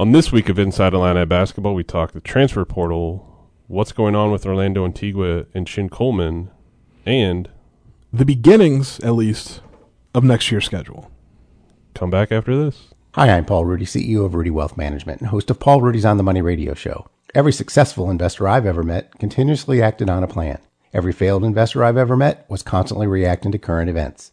On this week of Inside Illini Basketball, we talk the transfer portal, what's going on with Orlando Antigua and Chin Coleman, and The beginnings, at least, of next year's schedule. come back after this. Hi, I'm Paul Rudy, CEO of Rudy Wealth Management and host of Paul Rudy's On the Money radio show. Every successful investor I've ever met continuously acted on a plan. Every failed investor I've ever met was constantly reacting to current events.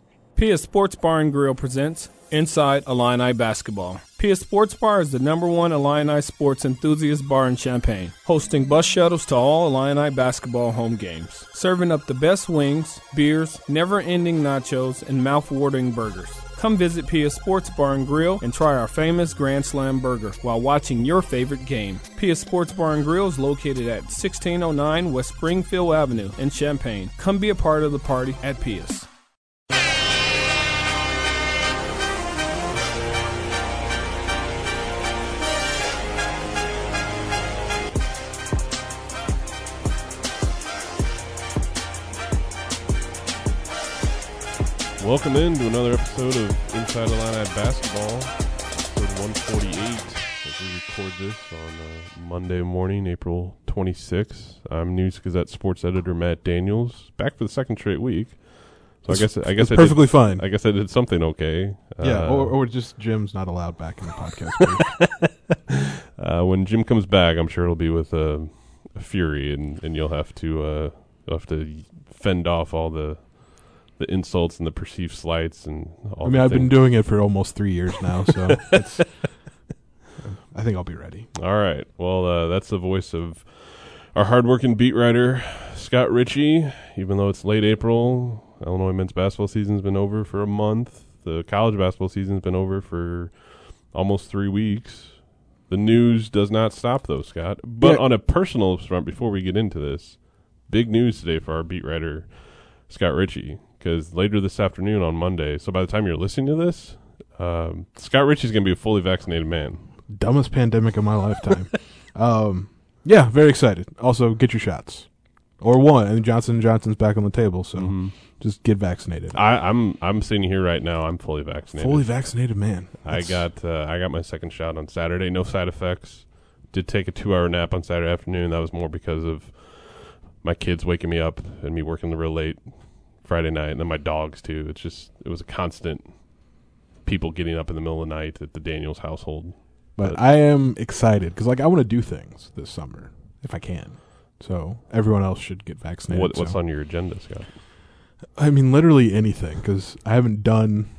Pia Sports Bar and Grill presents Inside Illini Basketball. Pia Sports Bar is the number one Illini sports enthusiast bar in Champaign, hosting bus shuttles to all Illini basketball home games, serving up the best wings, beers, never-ending nachos, and mouth-watering burgers. Come visit Pia Sports Bar and Grill and try our famous Grand Slam burger while watching your favorite game. Pia Sports Bar and Grill is located at 1609 West Springfield Avenue in Champaign. Come be a part of the party at Pia's. Welcome in to another episode of Inside Illini Basketball, episode 148. As we record this on uh, Monday morning, April 26th. I'm News Gazette sports editor Matt Daniels, back for the second straight week. So I guess I guess it's I perfectly did, fine. I guess I did something okay. yeah, Uh, or, or just Jim's not allowed back in the podcast. uh, when Jim comes back, I'm sure it'll be with a, a fury, and, and you'll have to uh, you'll have to fend off all the the insults and the perceived slights and all. I mean, I've been doing it for almost three years now, so it's, I think I'll be ready. All right. Well, uh, that's the voice of our hardworking beat writer, Scott Richey. Even though it's late April, Illinois men's basketball season's been over for a month. The college basketball season's been over for almost three weeks. The news does not stop, though, Scott. But Yeah. on a personal front, before we get into this, big news today for our beat writer, Scott Richey. Because later this afternoon on Monday, so by the time you're listening to this, um, Scott Richey's going to be a fully vaccinated man. Dumbest pandemic of my lifetime. um, yeah, very excited. Also, get your shots, or one. And Johnson and Johnson's back on the table, so Mhm. just get vaccinated. I, I'm I'm sitting here right now. I'm fully vaccinated. Fully vaccinated man. I got uh, I got my second shot on Saturday. No side effects. Did take a two hour nap on Saturday afternoon. That was more because of my kids waking me up and me working the real late Friday night, and then my dogs too. It's just it was a constant people getting up in the middle of the night at the Daniels household. But But- I am excited because, like, I want to do things this summer if I can. So everyone else should get vaccinated. What, what's so. on your agenda, Scott? I mean, literally anything because I haven't done.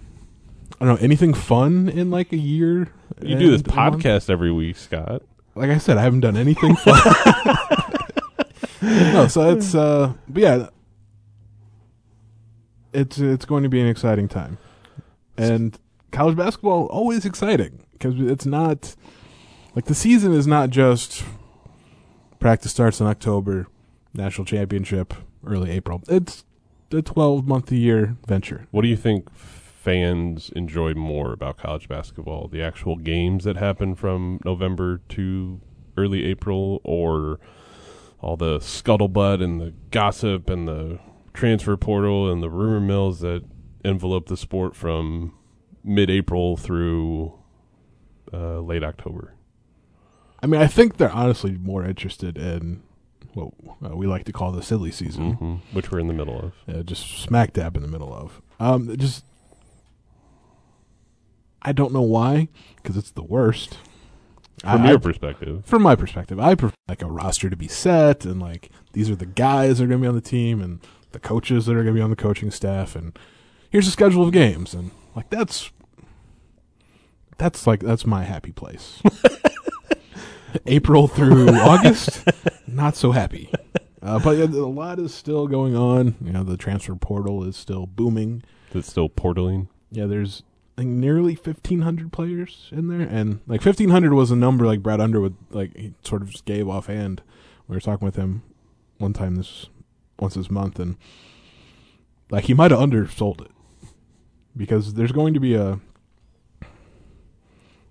I don't know anything fun in like a year. You do this and a month. podcast every week, Scott. Like I said, I haven't done anything fun. no, so it's uh, but yeah, it's it's going to be an exciting time, and college basketball always exciting because it's not like the season is not just practice starts in October, national championship early April. It's a twelve month a year venture. What do you think fans enjoy more about college basketball? The actual games that happen from November to early April, or all the scuttlebutt and the gossip and the transfer portal and the rumor mills that envelope the sport from mid-April through uh, late October? I mean, I think they're honestly more interested in what uh, we like to call the silly season. hmm Which we're in the middle of. uh, just smack dab in the middle of. Um, just I don't know why, because it's the worst. From I- your perspective, from my perspective, I prefer like a roster to be set, and like these are the guys that are going to be on the team, and the coaches that are going to be on the coaching staff, and here's a schedule of games, and like that's that's like that's my happy place. April through August, not so happy. Uh, but a lot is still going on. You know, the transfer portal is still booming. it's still portaling. Yeah, there's think nearly 1,500 players in there, and like 1,500 was a number like Brad Underwood like he sort of just gave offhand. We were talking with him one time this once this month, and like he might have undersold it. Because there's going to be a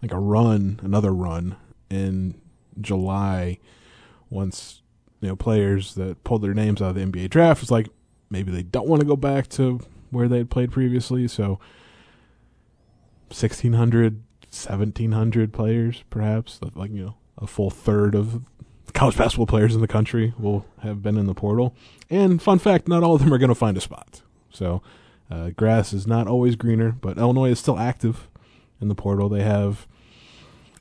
like a run, another run in July once you know players that pulled their names out of the NBA draft was like maybe they don't want to go back to where they had played previously, so 1600 1700 players perhaps like you know a full third of college basketball players in the country will have been in the portal and fun fact not all of them are going to find a spot so uh, grass is not always greener but illinois is still active in the portal they have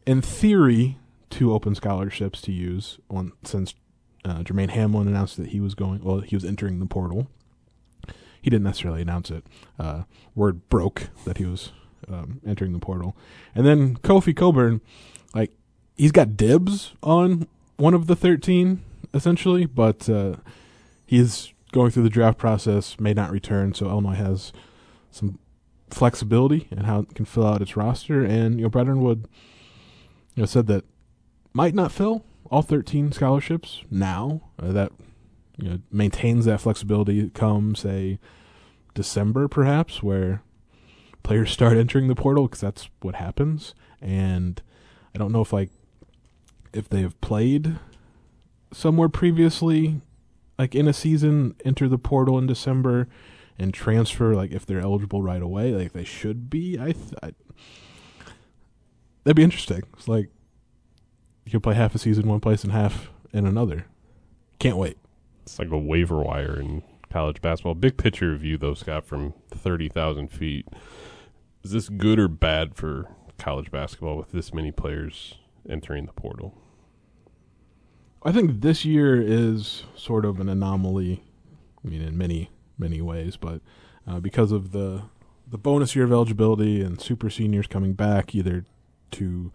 in theory two open scholarships to use since uh, Jermaine Hamlin announced that he was going. Well, he was entering the portal. He didn't necessarily announce it. Uh, word broke that he was um, entering the portal, and then Kofi Cockburn, like he's got dibs on one of the thirteen essentially, but uh, he's going through the draft process, may not return. So Illinois has some flexibility in how it can fill out its roster, and you know Brad Underwood, you know, said that might not fill all 13 scholarships now. Uh, that you know, maintains that flexibility come, say, December, perhaps, where players start entering the portal because that's what happens. And I don't know if, like, if they have played somewhere previously, like in a season, enter the portal in December and transfer, like, if they're eligible right away, like they should be. I, th- I that'd be interesting. It's like, you can play half a season one place and half in another. Can't wait. It's like a waiver wire in college basketball. Big picture view, though, Scott, from 30,000 feet. Is this good or bad for college basketball with this many players entering the portal? I think this year is sort of an anomaly. I mean, in many many ways, but uh, because of the the bonus year of eligibility and super seniors coming back either to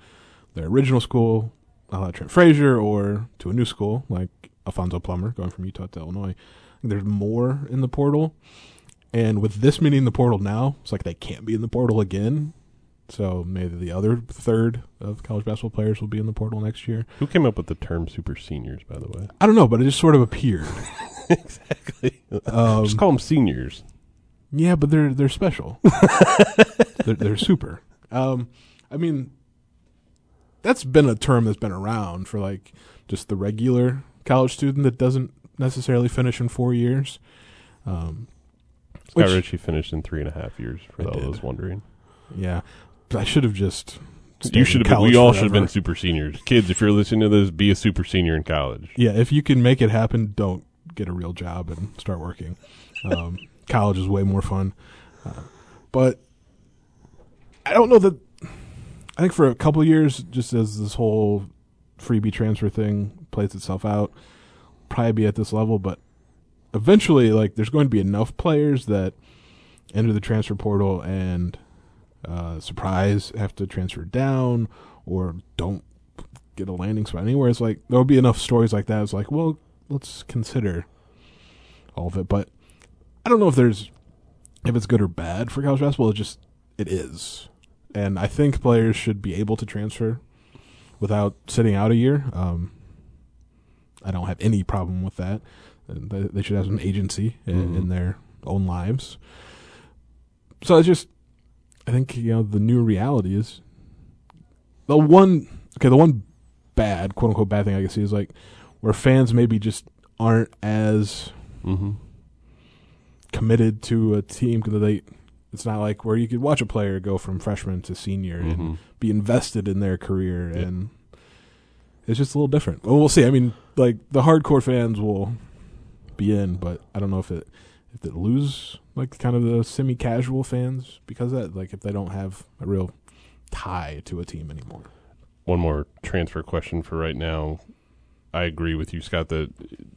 their original school uh, Trent Frazier or to a new school like Alfonzo Plummer going from Utah to Illinois. There's more in the portal, and with this many in the portal now, it's like they can't be in the portal again. So maybe the other third of college basketball players will be in the portal next year. Who came up with the term super seniors, by the way? I don't know, but it just sort of appeared. exactly. Um, just call them seniors. Yeah, but they're they're special. they're, they're super. Um, I mean, that's been a term that's been around for like just the regular college student that doesn't necessarily finish in four years. Um, Scott Richey finished in three and a half years. For I those wondering, yeah, I should have just. You should have. We all should have been super seniors. Kids, if you're listening to this, be a super senior in college. Yeah, if you can make it happen, don't get a real job and start working. Um, college is way more fun, uh, but I don't know that I think for a couple years, just as this whole freebie transfer thing plays itself out, probably be at this level. But eventually, like, there's going to be enough players that enter the transfer portal and uh, surprise have to transfer down or don't get a landing spot anywhere. It's like there'll be enough stories like that. It's like, well, let's consider all of it. But I don't know if there's if it's good or bad for college basketball. It just it is and I think players should be able to transfer without sitting out a year. Um, I don't have any problem with that. They should have some agency in, mm-hmm. in their own lives. So it's just, I think you know the new reality is the one. Okay, the one bad, quote unquote, bad thing I can see is like where fans maybe just aren't as mm-hmm. committed to a team because they it's not like where you could watch a player go from freshman to senior mm-hmm. and be invested in their career, and it's just a little different. Well, we'll see. I mean, like the hardcore fans will be in, but I don't know if it if it lose like kind of the semi-casual fans because that like if they don't have a real tie to a team anymore. One more transfer question for right now. I agree with you, Scott, that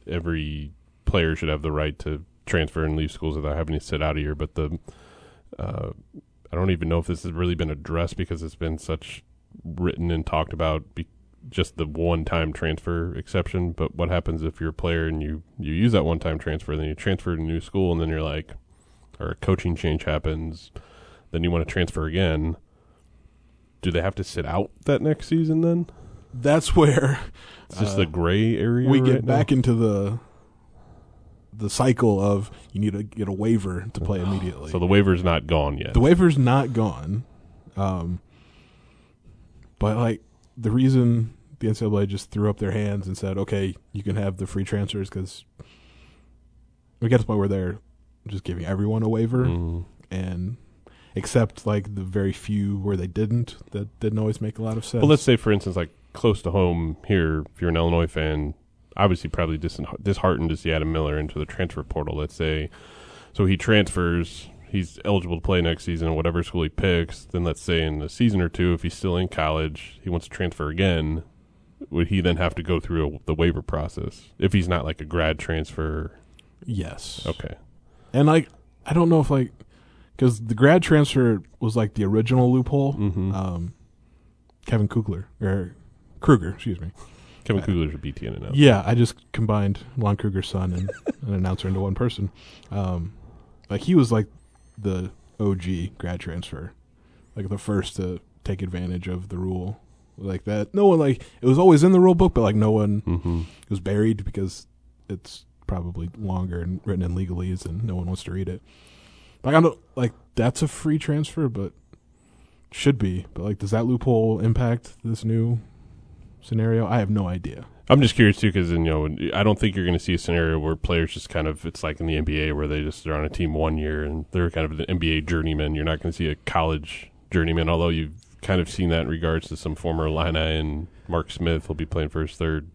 every player should have the right to transfer and leave schools without having to sit out of here. But the uh, I don't even know if this has really been addressed because it's been such written and talked about. Just the one-time transfer exception. But what happens if you're a player and you you use that one-time transfer, then you transfer to a new school, and then you're like, or a coaching change happens, then you want to transfer again. Do they have to sit out that next season then? That's where it's just uh, the gray area. We get right back into the the cycle of you need to get a waiver to play immediately. So the waiver's not gone yet. The waiver's not gone. Um, But like the reason the NCAA just threw up their hands and said, "Okay, you can have the free transfers," because we get to the point where they're just giving everyone a waiver, Mm. and except like the very few where they didn't, that didn't always make a lot of sense. Well, let's say, for instance, like close to home here, if you're an Illinois fan, obviously probably dis- disheartened to see Adam Miller into the transfer portal. Let's say, so he transfers, he's eligible to play next season in whatever school he picks. Then let's say in a season or two, if he's still in college, he wants to transfer again. Would he then have to go through a, the waiver process if he's not like a grad transfer? yes, Okay, and like I don't know if like because the grad transfer was like the original loophole. mm-hmm. Um, Kevin Kugler or Kruger, excuse me. Kevin Kugler's a BTN announcer. Yeah, I just combined Lon Kruger's son and an announcer into one person. Um, like he was like the OG grad transfer, like the first to take advantage of the rule like that. No one like it was always in the rule book, but like no one Mm-hmm. was buried because it's probably longer and written in legalese, and no one wants to read it. Like I don't like that's a free transfer, but should be. But like, does that loophole impact this new scenario? I have no idea. I'm just curious too, because you know, I don't think you're going to see a scenario where players just kind of it's like in the NBA where they just are on a team one year and they're kind of the NBA journeyman. You're not going to see a college journeyman, although you've kind of seen that in regards to some former Illini and Mark Smith will be playing for his third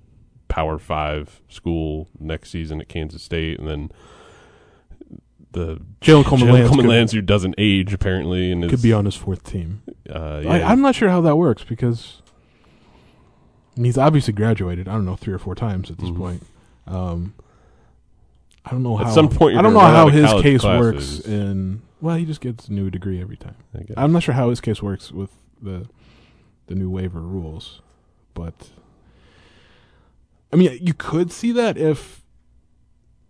Power Five school next season at Kansas State, and then the Jalen Coleman Jalen Coleman-Lanham, who doesn't age apparently, and is, could be on his fourth team. Uh, I, yeah. I'm not sure how that works because he's obviously graduated. I don't know three or four times at this Mhm. point. Um, I don't know At how. some point I don't know how his case classes. works. In well, he just gets a new degree every time. I guess. I'm not sure how his case works with the the new waiver rules, but I mean, you could see that if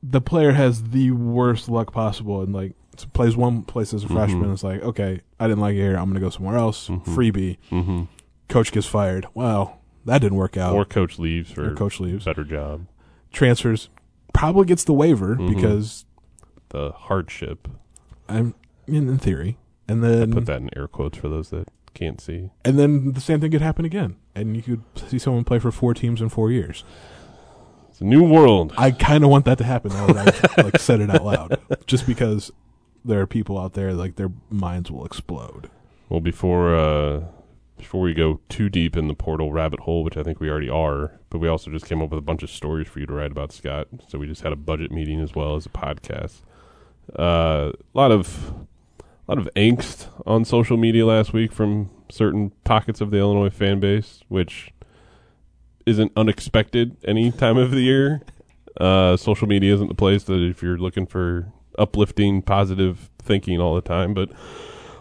the player has the worst luck possible and like plays one place as a Mhm. freshman. It's like, okay, I didn't like it here. I'm going to go somewhere else. Mhm. Freebie. hmm Coach gets fired. Well, that didn't work out. Or coach leaves for Or coach leaves. better job. Transfers. Probably gets the waiver Mhm. because The hardship. I'm in, in theory, and I then put that in air quotes for those that can't see. and then the same thing could happen again, and you could see someone play for four teams in four years. It's a new world. I kind of want that to happen now that I've like said it out loud, just because there are people out there like their minds will explode. Well, before uh, before we go too deep in the portal rabbit hole, which I think we already are, but we also just came up with a bunch of stories for you to write about Scott. So we just had a budget meeting as well as a podcast. Uh, a lot of a lot of angst on social media last week from certain pockets of the Illinois fan base, which isn't unexpected any time of the year. Uh, social media isn't the place that if you're looking for uplifting, positive thinking all the time, but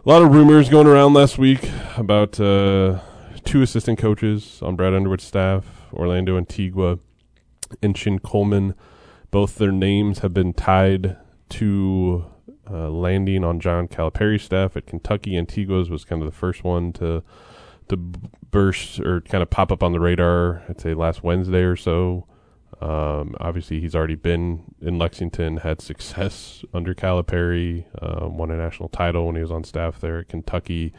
a lot of rumors going around last week about uh, two assistant coaches on Brad Underwood's staff, Orlando Antigua and Chin Coleman. Both their names have been tied to uh, landing on John Calipari's staff at Kentucky. Antigua's was kind of the first one to to burst or kind of pop up on the radar. I'd say last Wednesday or so. Um, obviously, he's already been in Lexington, had success under Calipari, uh, won a national title when he was on staff there at Kentucky.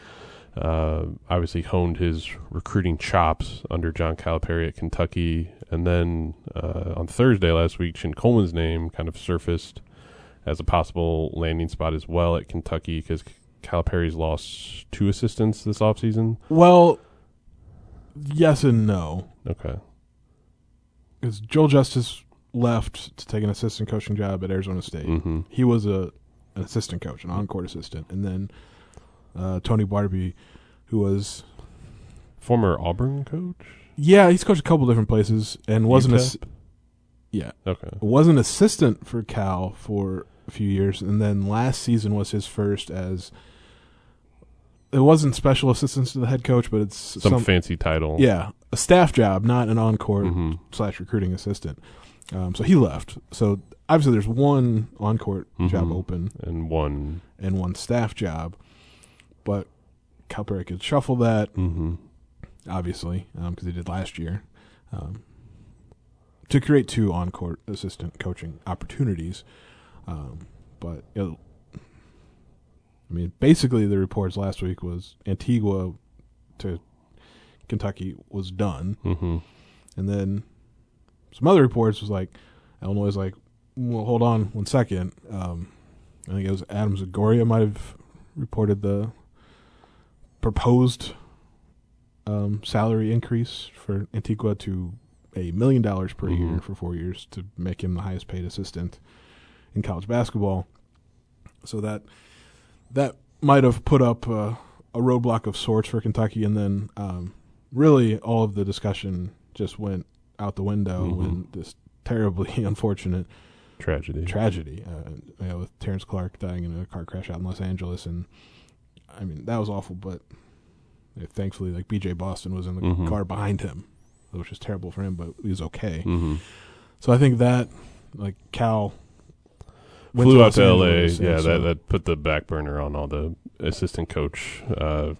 Uh, obviously, honed his recruiting chops under John Calipari at Kentucky. And then uh, on Thursday last week, Chin Coleman's name kind of surfaced as a possible landing spot as well at Kentucky because Calipari's lost two assistants this offseason. Well, yes and no, Okay. Because Joel Justus left to take an assistant coaching job at Arizona State. hmm He was a an assistant coach, an on-court assistant, and then uh, Tony Barbee, who was Former Auburn coach? yeah, he's coached a couple different places and wasn't a yeah Okay. was an assistant for Cal for a few years, and then last season was his first as. It wasn't special assistance to the head coach, but it's Some, some, fancy title. yeah, a staff job, not an on-court hmm slash recruiting assistant. Um, so he left. So obviously, there's one on-court job Mhm. open And one. and one staff job, but Calipari could shuffle that hmm obviously because he did last year um, to create two on-court assistant coaching opportunities. Um, but it, I mean, basically, the reports last week was Antigua to Kentucky was done, Mm-hmm. and then some other reports was like Illinois was like, well, hold on one second. Um, I think it was Adam Zagoria might have reported the proposed um, salary increase for Antigua to a million dollars per Mhm. year for four years to make him the highest paid assistant in college basketball. So that that might have put up uh, a roadblock of sorts for Kentucky, and then um, really all of the discussion just went out the window Mhm. when this terribly unfortunate Tragedy. tragedy uh, you know, with Terrence Clarke dying in a car crash out in Los Angeles, and I mean that was awful. But uh, thankfully, like B.J. Boston was in the Mhm. car behind him, which was terrible for him, but he was okay. mm-hmm. So I think that like Cal went Flew out Los to L.A. Angeles, Yeah, so- that that put the back burner on all the assistant coach, uh,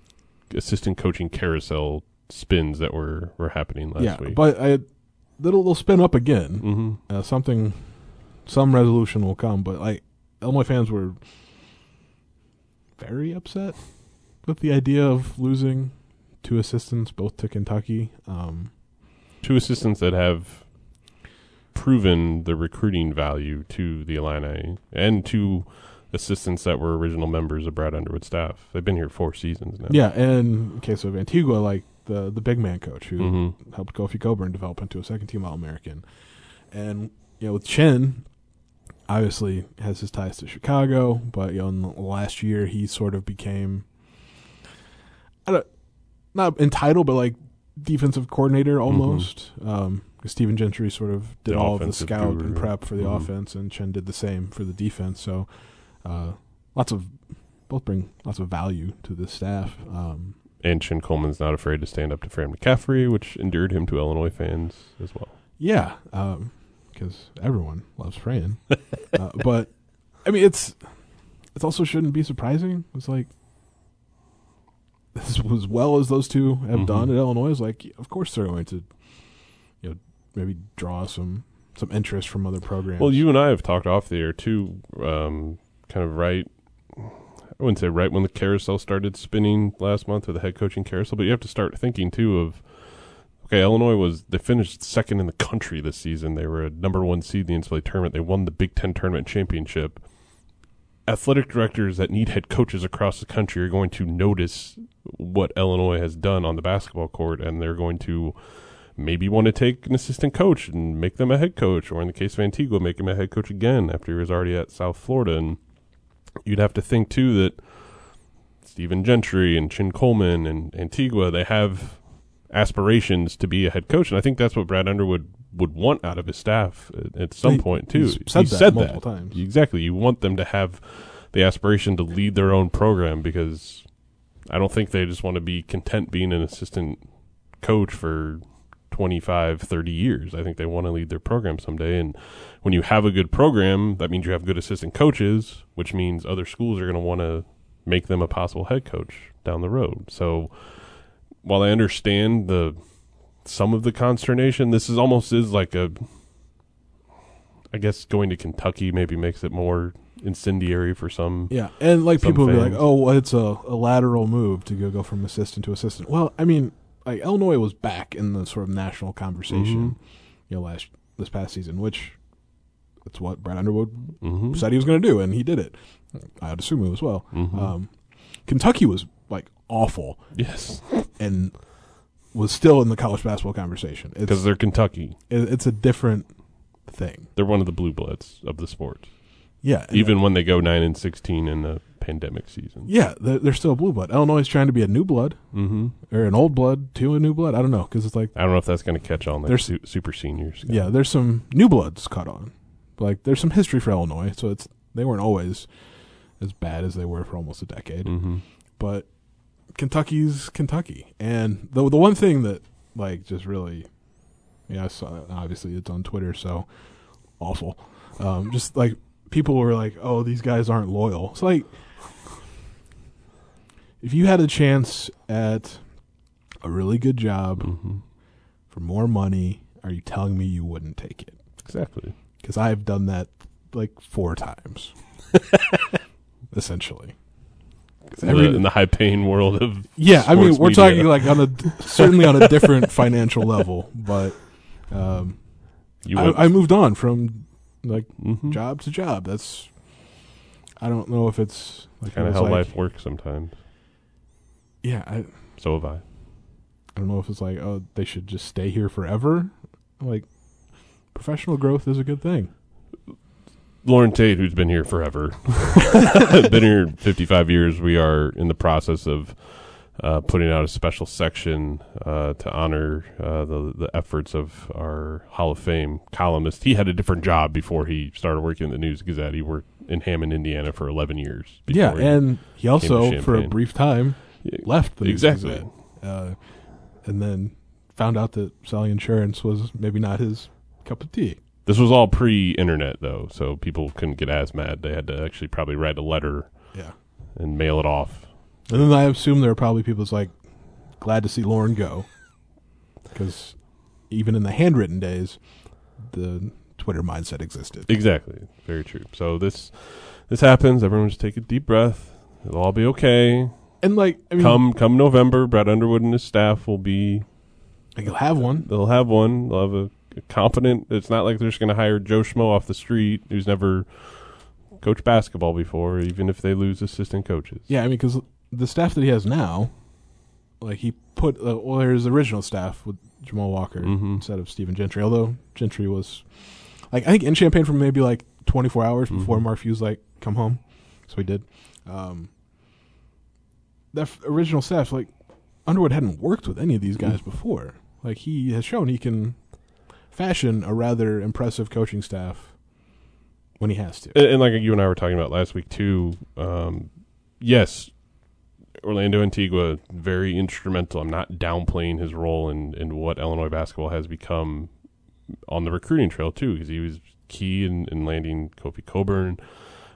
assistant coaching carousel spins that were were happening last yeah. week. But I it'll, it'll spin up again. mm-hmm. uh, something, some resolution will come. But like Illinois fans were very upset with the idea of losing two assistants, both to Kentucky. Um, two assistants that have proven the recruiting value to the Illini and to assistants that were original members of Brad Underwood's staff. They've been here four seasons now. yeah, and in case of Antigua, like the the big man coach who hmm helped Kofi Cockburn develop into a second team All American, and you know with Chin. Obviously, has his ties to Chicago, but you know, in the last year he sort of became, I don't, not entitled, but like defensive coordinator almost. Um, 'cause Stephen Gentry sort of did The all of the scout and prep for the Mhm. offense, and Chin did the same for the defense. So, uh, lots of both bring lots of value to the staff. Um, And Chin Coleman's not afraid to stand up to Fran McCaffery, which endeared him to Illinois fans as well. Yeah, because everyone loves Fran. uh, but I mean, it's it also shouldn't be surprising. It's like as, as well as those two have Mhm. done at Illinois. Is like, of course they're going to, maybe draw some some interest from other programs. Well, you and I have talked off the air too, um, kind of right. I wouldn't say right when the carousel started spinning last month or the head coaching carousel, but you have to start thinking too of okay, Illinois was they finished second in the country this season. They were a number one seed in the NCAA tournament. They won the Big Ten tournament championship. Athletic directors that need head coaches across the country are going to notice what Illinois has done on the basketball court, and they're going to maybe want to take an assistant coach and make them a head coach, or in the case of Antigua, make him a head coach again after he was already at South Florida. And you'd have to think too that Stephen Gentry and Chin Coleman and Antigua they have aspirations to be a head coach, and I think that's what Brad Underwood would want out of his staff at, at some He- point too. he's said he that said multiple that times. exactly. You want them to have the aspiration to lead their own program because I don't think they just want to be content being an assistant coach for 25, 30 years. I think they want to lead their program someday. And when you have a good program, that means you have good assistant coaches, which means other schools are going to want to make them a possible head coach down the road. So while I understand the some of the consternation, this is almost is like a I guess going to Kentucky maybe makes it more incendiary for some. Yeah, and like people will be like, "Oh, well, it's a, a lateral move to go go from assistant to assistant." Well, I mean, like Illinois was back in the sort of national conversation, Mhm. you know, last this past season, which that's what Brad Underwood Mm-hmm. said he was going to do, and he did it. I'd assume it was well. Mhm. Um, Kentucky was like awful yes, and was still in the college basketball conversation. Because they're Kentucky. it, it's a different thing. They're one of the blue bloods of the sport, Yeah, even when they go nine and sixteen in the pandemic season. yeah, they're, they're still blue blood. Illinois is trying to be a new blood Mm-hmm. or an old blood to a new blood. I don't know because it's like I don't know if that's going to catch on. Like There's- su- super seniors. Yeah, there's some new bloods caught on. Like there's some history for Illinois, so it's they weren't always as bad as they were for almost a decade. Mm-hmm. But Kentucky's Kentucky, and the the one thing that like just really, yeah, I saw. Obviously, it's on Twitter, so awful. Um, just like people were like, "Oh, these guys aren't loyal." It's like if you had a chance at a really good job Mm-hmm. for more money, are you telling me you wouldn't take it? Exactly. because I've done that like four times, essentially. in, every- the, in the high paying world of Yeah, I mean, we're media. talking like on a certainly on a different financial level, but um, I, I moved on from like Mhm. job to job. That's I don't know if it's like kind of how like- life works sometimes. Yeah, I, So have I. I don't know if it's like oh they should just stay here forever. Like professional growth is a good thing. Loren Tate, who's been here forever, been here 55 years. We are in the process of uh, putting out a special section uh, to honor uh, the the efforts of our Hall of Fame columnist. He had a different job before he started working at the News Gazette. He worked in Hammond, Indiana, for 11 years. Yeah, he- and he also for a brief time left the News exactly. Gazette, uh, and then found out that selling insurance was maybe not his cup of tea. This was all pre-internet though, so people couldn't get as mad. They had to actually probably write a letter Yeah. and mail it off. And then I assume there are probably people that's like glad to see Loren go because even in the handwritten days, the Twitter mindset existed. Exactly. Very true. So this this happens. Everyone just take a deep breath. It'll all be okay. And like, I mean, come come November, Brad Underwood and his staff will be. like, you'll have one. They'll have one. They'll have a, a competent. It's not like they're just going to hire Joe Schmo off the street who's never coached basketball before, even if they lose assistant coaches. Yeah, I mean, because the staff that he has now, like he put uh, well, his original staff with Jamall Walker Mhm. instead of Stephen Gentry. Although Gentry was, like, I think in Champaign for maybe like 24 hours before Mhm. Mark Hughes like come home, so he did. Um, that f- original staff, like Underwood, hadn't worked with any of these guys before. Like he has shown he can fashion a rather impressive coaching staff when he has to. And, and like you and I were talking about last week too. Um, yes, Orlando Antigua very instrumental. I'm not downplaying his role in in what Illinois basketball has become on the recruiting trail too, because he was key in, in landing Kofi Cockburn,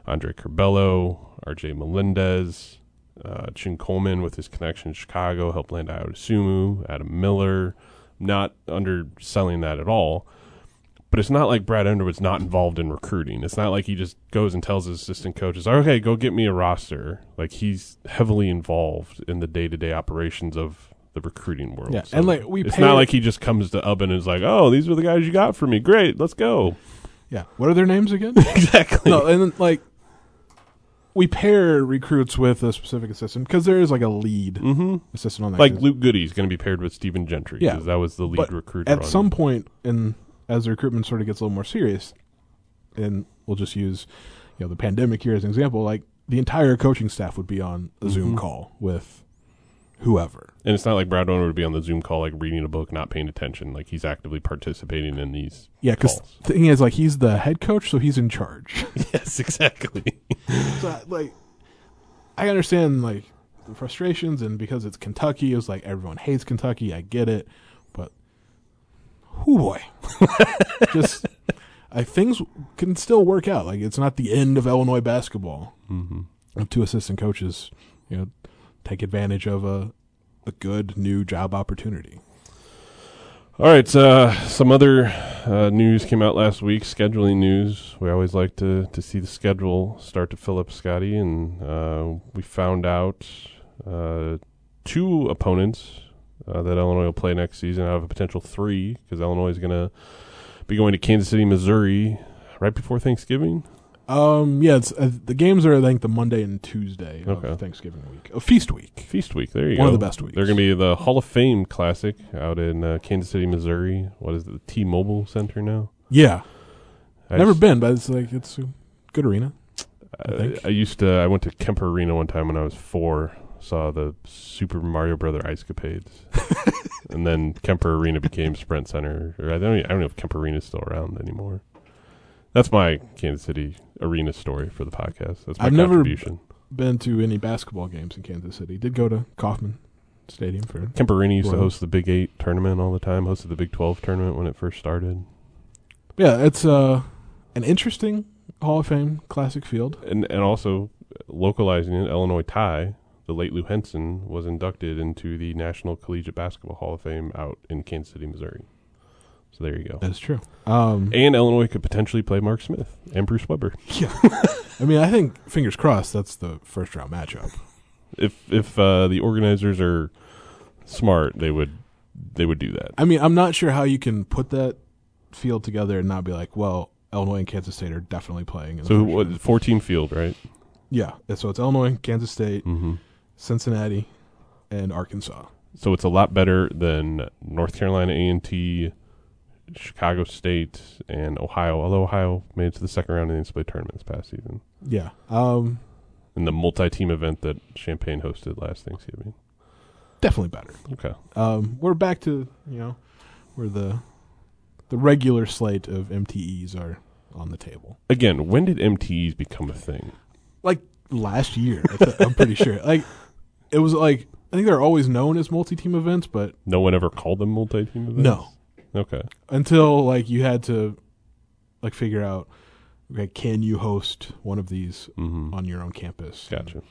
Andre Curbelo, R.J. Melendez, uh, Chin Coleman with his connection in Chicago helped land Ayo Dosunmu, Adam Miller. Not underselling that at all. But it's not like Brad Underwood's not involved in recruiting. It's not like he just goes and tells his assistant coaches, "Okay, go get me a roster." Like he's heavily involved in the day-to-day operations of the recruiting world. Yeah, and, like, we it's pay- not like he just comes to Ubben and is like, "Oh, these are the guys you got for me. Great, let's go." Yeah, what are their names again? exactly. no, and then, like we pair recruits with a specific assistant because there is like a lead hmm assistant on that. Like Luke Goode's going to be paired with Stephen Gentry. Yeah, 'cause that was the lead but recruiter. at some point, in as the recruitment sort of gets a little more serious, and we'll just use you know the pandemic here as an example. Like the entire coaching staff would be on a Zoom Mhm. call with whoever. and it's not like Brad Underwood would be on the Zoom call, like reading a book, not paying attention. Like he's actively participating in these. Yeah, because the thing is, like he's the head coach, so he's in charge. yes, exactly. so like I understand like the frustrations and because it's Kentucky, it was like everyone hates Kentucky. I get it, whoo boy, just I things can still work out. Like it's not the end of Illinois basketball. hmm If two assistant coaches, you know, take advantage of a a good new job opportunity. All right, uh, some other uh, news came out last week. Scheduling news. We always like to to see the schedule start to fill up, Scotty, and uh, we found out uh, two opponents uh, that Illinois will play next season out of a potential three, because Illinois is going to be going to Kansas City, Missouri, right before Thanksgiving. Um, yeah, it's uh, the games are I think the Monday and Tuesday of Thanksgiving week, a feast week. Feast week. There you One go. One of the best weeks. They're going to be the Hall of Fame Classic out in uh, Kansas City, Missouri. What is it? The T-Mobile Center now. Yeah, I never just- been, but it's like it's a good arena. I I. I used to. I went to Kemper Arena one time when I was four. Saw the Super Mario Brother Ice Capades, and then Kemper Arena became Sprint Center. Or I don't. I don't know if Kemper Arena is still around anymore. That's my Kansas City arena story for the podcast. That's my I've never- contribution. Been to any basketball games in Kansas City. Did go to Kauffman Stadium for Kemper Arena used to host the Big Eight tournament all the time. Hosted the Big Twelve tournament when it first started. yeah. It's uh an interesting Hall of Fame classic field. and and also localizing it, Illinois tie, the late Lou Henson, was inducted into the National Collegiate Basketball Hall of Fame out in Kansas City, Missouri. So there you go. That's true. Um, And Illinois could potentially play Mark Smith and Bruce Weber. Yeah. I mean, I think fingers crossed that's the first round matchup. If if uh, the organizers are smart, they would they would do that. I mean, I'm not sure how you can put that field together and not be like, well, Illinois and Kansas State are definitely playing. In the So first what? round. 14 field, right? Yeah, so it's Illinois, Kansas State, Mm-hmm. Cincinnati, and Arkansas. So it's a lot better than North Carolina A and T, Chicago State, and Ohio. Although Ohio made it to the second round in the NCAA tournament this past season Yeah. Um, in the multi-team event that Champaign hosted last Thanksgiving. definitely better. Okay. Um, we're back to you know where the the regular slate of MTEs are on the table. Again, when did MTEs become a thing? Like last year, I'm pretty sure. Like it was like I think they're always known as multi-team events, but No one ever called them multi-team events. no, Okay. until like you had to like figure out okay, can you host one of these Mm-hmm. on your own campus? Gotcha.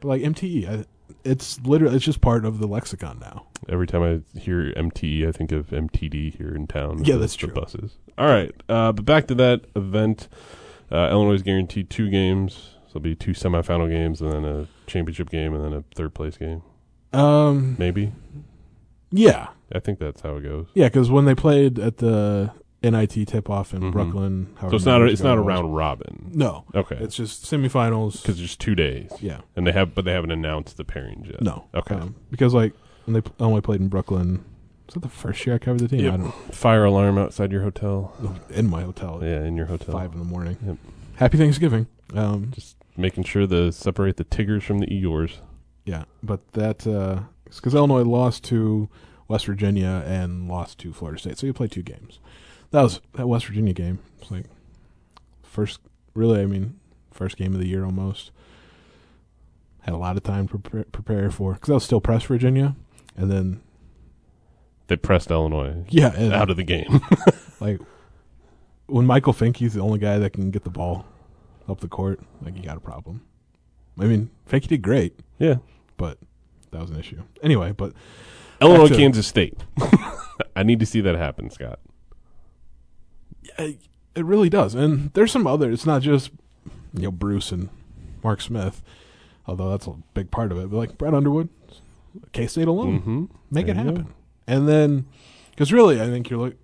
But like MTE, I, it's literally it's just part of the lexicon now. Every time I hear MTE, I think of MTD here in town. Yeah, the- that's the true. buses. All right, uh, but back to that event. Uh, Illinois is guaranteed two games. So it'll be two semifinal games, and then a championship game, and then a third place game. Um, Maybe. yeah, I think that's how it goes. yeah, because when they played at the NIT tip-off in Mhm. Brooklyn, So it's not a, it's not a round robin. No, Okay. it's just semifinals. Because there's two days, yeah, and they have, but they haven't announced the pairings yet. no, Okay. um, because like when they only played in Brooklyn, was that the first year I covered the team? Yep. I don't Fire alarm outside your hotel. In my hotel, Yeah, in your hotel. five in the morning. Yep. Happy Thanksgiving. Um, Just making sure to separate the Tigers from the Eeyores. yeah, but that uh, because Illinois lost to West Virginia and lost to Florida State, so you played two games. That was that West Virginia game. It's like first, really, I mean, first game of the year almost. Had a lot of time to prepare, prepare for because I was still press Virginia, and then They pressed Illinois yeah, out of the game. like when Michael Finke's the only guy that can get the ball up the court, like you got a problem. I mean, Finke did great, yeah. but that was an issue. Anyway, but Illinois, Kansas State. I need to see that happen, Scott. it, it really does. And there's some other. It's not just you know Bruce and Mark Smith, although that's a big part of it. But like Brad Underwood, K State alone, Mm-hmm. make it There you happen. And then, because really, I think you're look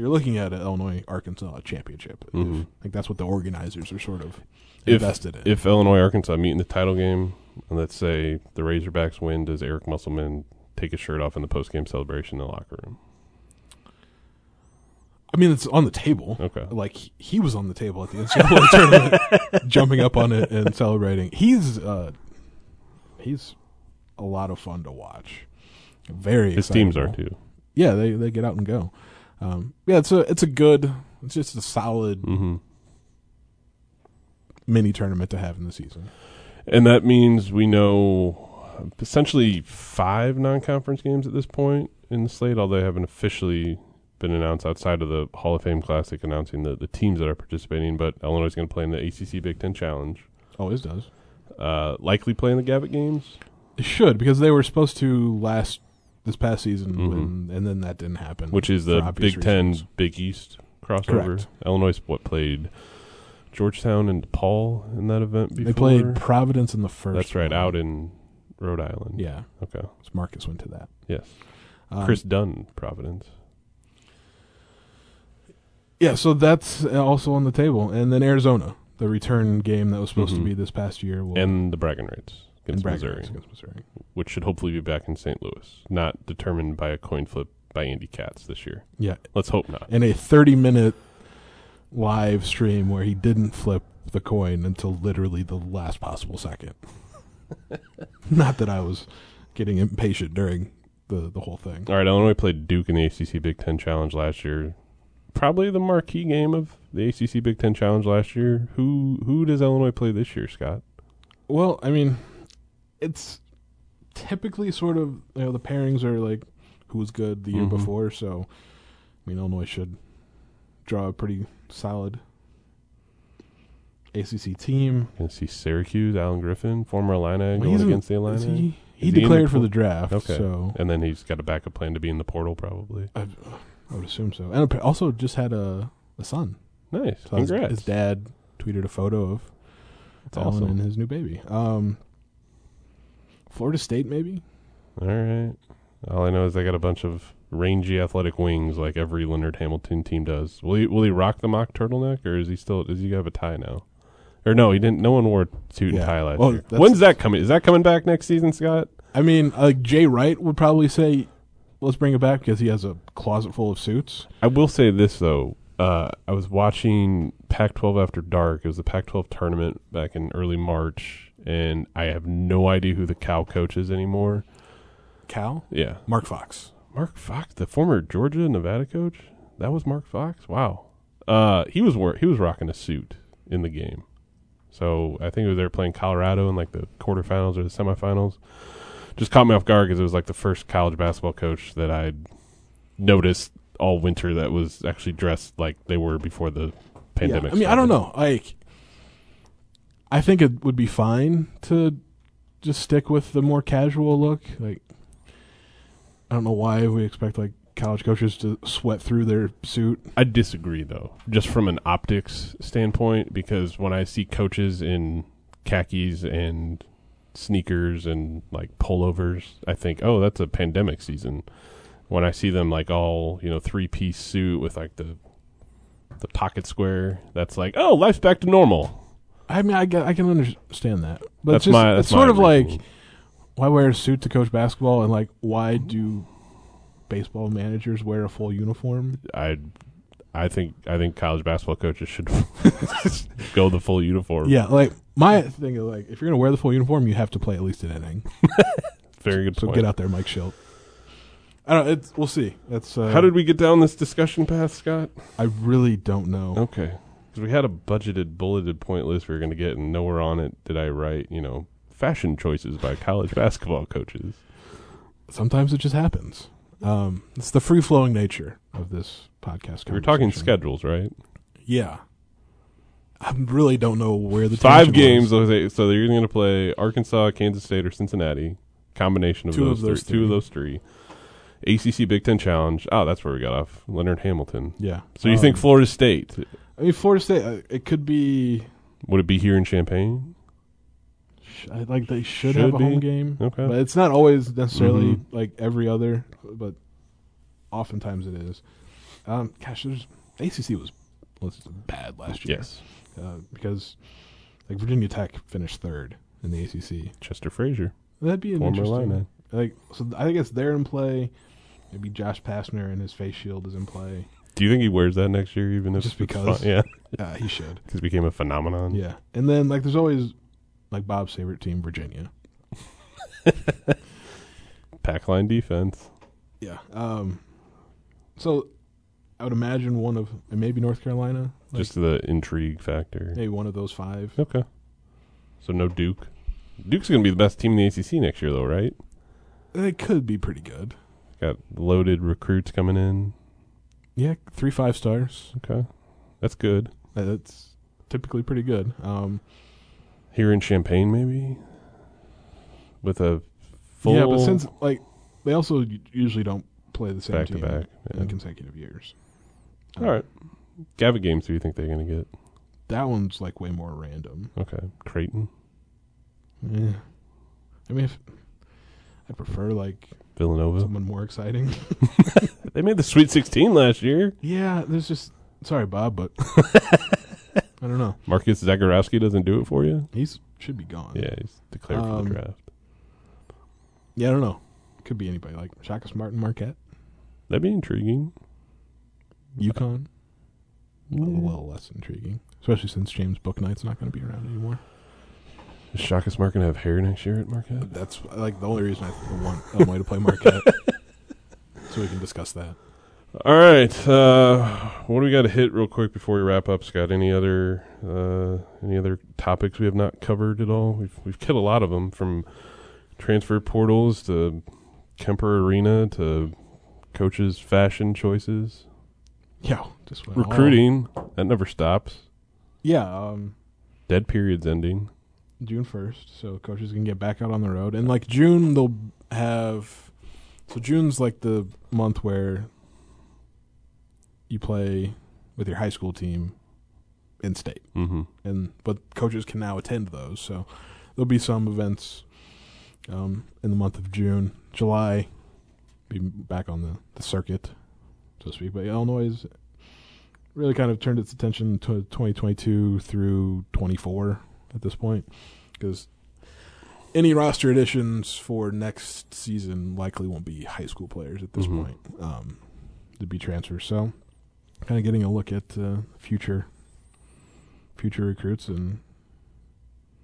you're looking at an Illinois Arkansas championship. Mhm. I think that's what the organizers are sort of If- invested in. If Illinois, Arkansas meet in the title game, and let's say the Razorbacks win, does Eric Musselman take his shirt off in the post-game celebration in the locker room? I mean, it's on the table. Okay. Like he- was on the table at the NCAA tournament, jumping up on it and celebrating. He's uh, he's a lot of fun to watch. Very His teams are too. Yeah, they they get out and go. Um, yeah, it's a it's a good, it's just a solid Mm-hmm. mini tournament to have in the season. And that means we know essentially five non-conference games at this point in the slate, although they haven't officially been announced outside of the Hall of Fame Classic announcing the, the teams that are participating. But Illinois is going to play in the ACC Big Ten Challenge. Always does. Uh, likely play in the Gavitt games. It should because they were supposed to last this past season, Mhm. when, and then that didn't happen. which is the Big Ten. Big East crossover. Correct. Illinois what played Georgetown and Paul in that event before. They played Providence in the first. That's right, one. out in Rhode Island. Yeah, Okay. so Marcus went to that. Yes. Um, Kris Dunn, Providence. Yeah, so that's also on the table, and then Arizona, the return game that was supposed Mhm. to be this past year, will, And the Bragging Rights against Missouri, against Missouri. which should hopefully be back in St. Louis, not determined by a coin flip by Andy Katz this year. Yeah, Let's hope not. In a thirty-minute live stream where he didn't flip the coin until literally the last possible second. Not that I was getting impatient during the the whole thing. All right, Illinois played Duke in the ACC Big Ten Challenge last year. Probably the marquee game of the ACC Big Ten Challenge last year. Who who does Illinois play this year, Scott? Well, I mean, it's typically sort of you know the pairings are like who was good the year Mhm. before, so I mean Illinois should draw a pretty solid ACC team. Gonna see Syracuse, Alan Griffin, former Illini, Well, going against the Illini. he he he declared the for the draft, Okay. so And then he's got a backup plan to be in the portal, probably. I, I would assume so. And also just had a a son. Nice. So his, Congrats. his dad tweeted a photo of That's Alan awesome. and his new baby. Um, Florida State, maybe. All right. All I know is they got a bunch of rangy athletic wings like every Leonard Hamilton team does. Will he will he rock the mock turtleneck or is he still does he have a tie now? Or no, he didn't no one wore suit Yeah. and tie last Well, year. When's that coming? Is that coming back next season, Scott? I mean, like Jay Wright would probably say, "Let's bring it back" because he has a closet full of suits. I will say this though. Uh, I was watching Pac-12 After Dark. It was the Pac-12 tournament back in early March, and I have no idea who the Cal coach is anymore. Cal, Yeah, Mark Fox. Mark Fox, the former Georgia Nevada coach. That was Mark Fox. Wow. Uh, he was wor- he was rocking a suit in the game. So I think it was they were playing Colorado in like the quarterfinals or the semifinals. Just caught me off guard because it was like the first college basketball coach that I'd noticed all winter that was actually dressed like they were before the pandemic. Yeah. I mean, I don't know. Like, I think it would be fine to just stick with the more casual look. Like, I don't know why we expect like college coaches to sweat through their suit. I disagree though, just from an optics standpoint, because when I see coaches in khakis and sneakers and like pullovers, I think, oh, that's a pandemic season. When I see them like all you know three piece suit with like the the pocket square, that's like, oh, life's back to normal. I mean, I I can understand that, but that's it's just, my it's sort of like why wear a suit to coach basketball, and like why do baseball managers wear a full uniform? I I think I think college basketball coaches should go the full uniform. Yeah, like my thing is like if you're gonna wear the full uniform, you have to play at least an inning. very good So point. get out there, Mike Shildt. I don't. It's we'll see. That's uh, How did we get down this discussion path, Scott? I really don't know. Okay. Because we had a budgeted, bulleted point list we were going to get, and nowhere on it did I write, you know, fashion choices by college basketball coaches. Sometimes it just happens. Um, it's the free flowing nature of this podcast. We're talking schedules, right? Yeah, I really don't know where the Five games. was. So they're going to play Arkansas, Kansas State, or Cincinnati. Combination of Two those, of those three, Two three. of those three. ACC Big Ten Challenge. Oh, that's where we got off. Leonard Hamilton. Yeah. So you Um, think Florida State? I mean, Florida State. Uh, it could be Would it be here in Champaign? sh- I- like they should, Should have a be. home game, Okay. but it's not always necessarily Mhm. like every other. But oftentimes it is. Um, gosh, there's ACC was was bad last year. yes. uh, because like Virginia Tech finished third in the ACC. Chester Frazier. That'd be an Former interesting. Like, so I think it's there in play. Maybe Josh Pastner and his face shield is in play. Do you think he wears that next year, even if Just it's because? Yeah, Uh, he should. because it became a phenomenon. Yeah, and then like there's always like Bob's favorite team, Virginia. Pack line defense. Yeah. Um. So, I would imagine one of and maybe North Carolina. Like, just the intrigue factor. maybe one of those five. Okay. So no Duke. Duke's going to be the best team in the ACC next year, though, right? It could be pretty good. Got loaded recruits coming in. Yeah, three five stars. Okay, that's good. That's typically pretty good. Um. Here in Champaign, maybe with a full Yeah, but since like they also usually don't play the same back to team back. in Yeah. consecutive years. All right. Gavitt games do you think they're going to get? That one's like way more random. Okay, Creighton, Yeah. I mean, if, I'd prefer like Villanova. someone more exciting. They made the Sweet 16 last year. yeah, there's just sorry, Bob, but I don't know. Marcus Zegarowski doesn't do it for you. He's should be gone. Yeah, he's declared for Um, the draft. Yeah, I don't know. Could be anybody like Shaka Smart and Marquette, That'd be intriguing. UConn. A little less intriguing, especially since James Bouknight's not going to be around anymore. Is Shaka Smart to have hair next year at Marquette? That's like the only reason I want Elmay to play Marquette, so we can discuss that. All right. Uh, what do we got to hit real quick before we wrap up, Scott? Any other uh, any other topics we have not covered at all? We've we've hit a lot of them from transfer portals to Kemper Arena to coaches' fashion choices, Yeah, just recruiting that never stops. Yeah, um, Dead periods ending. June first, so coaches can get back out on the road. And like June, they'll have. So June's like the month where you play with your high school team in state, Mm-hmm. and but coaches can now attend those. So there'll be some events um, in the month of June. July, be back on the, the circuit, so to speak. But Illinois really kind of turned its attention to 2022 through 24 at this point, because any roster additions for next season likely won't be high school players at this Mhm. point um, to be transfers. So, kind of getting a look at uh, future future recruits and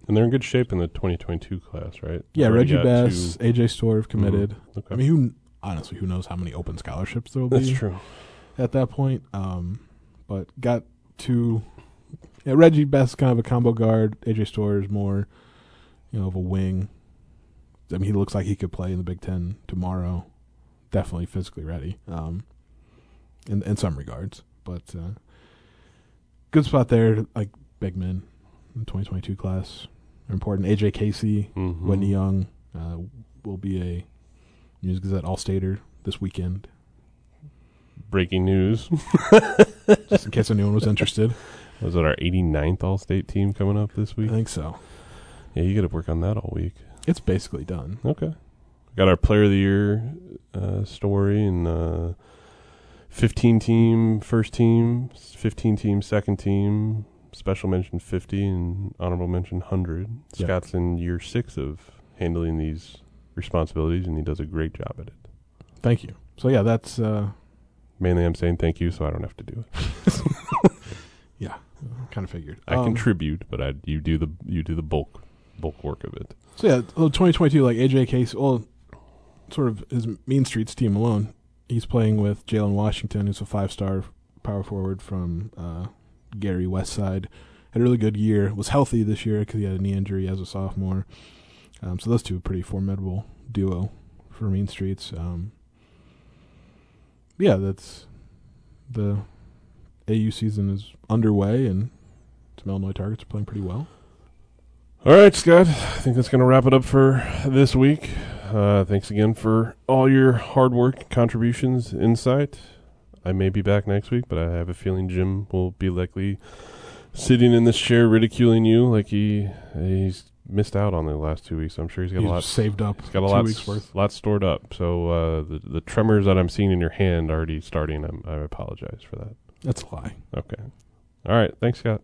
And they're in good shape in the 2022 class, right? yeah, Reggie Bass, two- AJ Storr have committed. Okay. I mean, who honestly who knows how many open scholarships there will be? That's true. at that point? Um, but got two. Yeah, Reggie is kind of a combo guard. AJ Storr is more, you know, of a wing. I mean, he looks like he could play in the Big Ten tomorrow. Definitely physically ready. Um, in in some regards, but uh, good spot there. Like big men in 2022 class are important. AJ Casey, Mhm. Whitney Young uh, will be a News Gazette All Stater this weekend. Breaking news. Just in case anyone was interested. Was it our 89th All State team coming up this week? I think so. Yeah, you got to work on that all week. It's basically done. Okay. Got our Player of the Year uh, story and uh, 15 team first team, 15 team second team, special mention 50, and honorable mention 100. Yeah. Scott's in year six of handling these responsibilities, and he does a great job at it. Thank you. So yeah, that's uh, Mainly, I'm saying thank you, so I don't have to do it. yeah, kind of figured. I Um, contribute, but I you do the you do the bulk bulk work of it. So yeah, well, 2022, like AJ Case, well, sort of his Mean Streets team alone. He's playing with Jalen Washington, who's a five-star power forward from uh, Gary Westside. Had a really good year. Was healthy this year because he had a knee injury as a sophomore. Um, so those two, pretty formidable duo for Mean Streets. Um, yeah, that's the AU season is underway, and some Illinois targets are playing pretty well. All right, Scott. I think that's going to wrap it up for this week. Uh, thanks again for all your hard work, contributions, insight. I may be back next week, but I have a feeling Jim will be likely sitting in this chair ridiculing you like he he's missed out on the last two weeks. I'm sure he's got He's a lot. saved up He's got a lot, weeks worth. lot stored up. So uh, the the tremors that I'm seeing in your hand already starting. I'm, I apologize for that. That's a lie. Okay. All right. Thanks, Scott.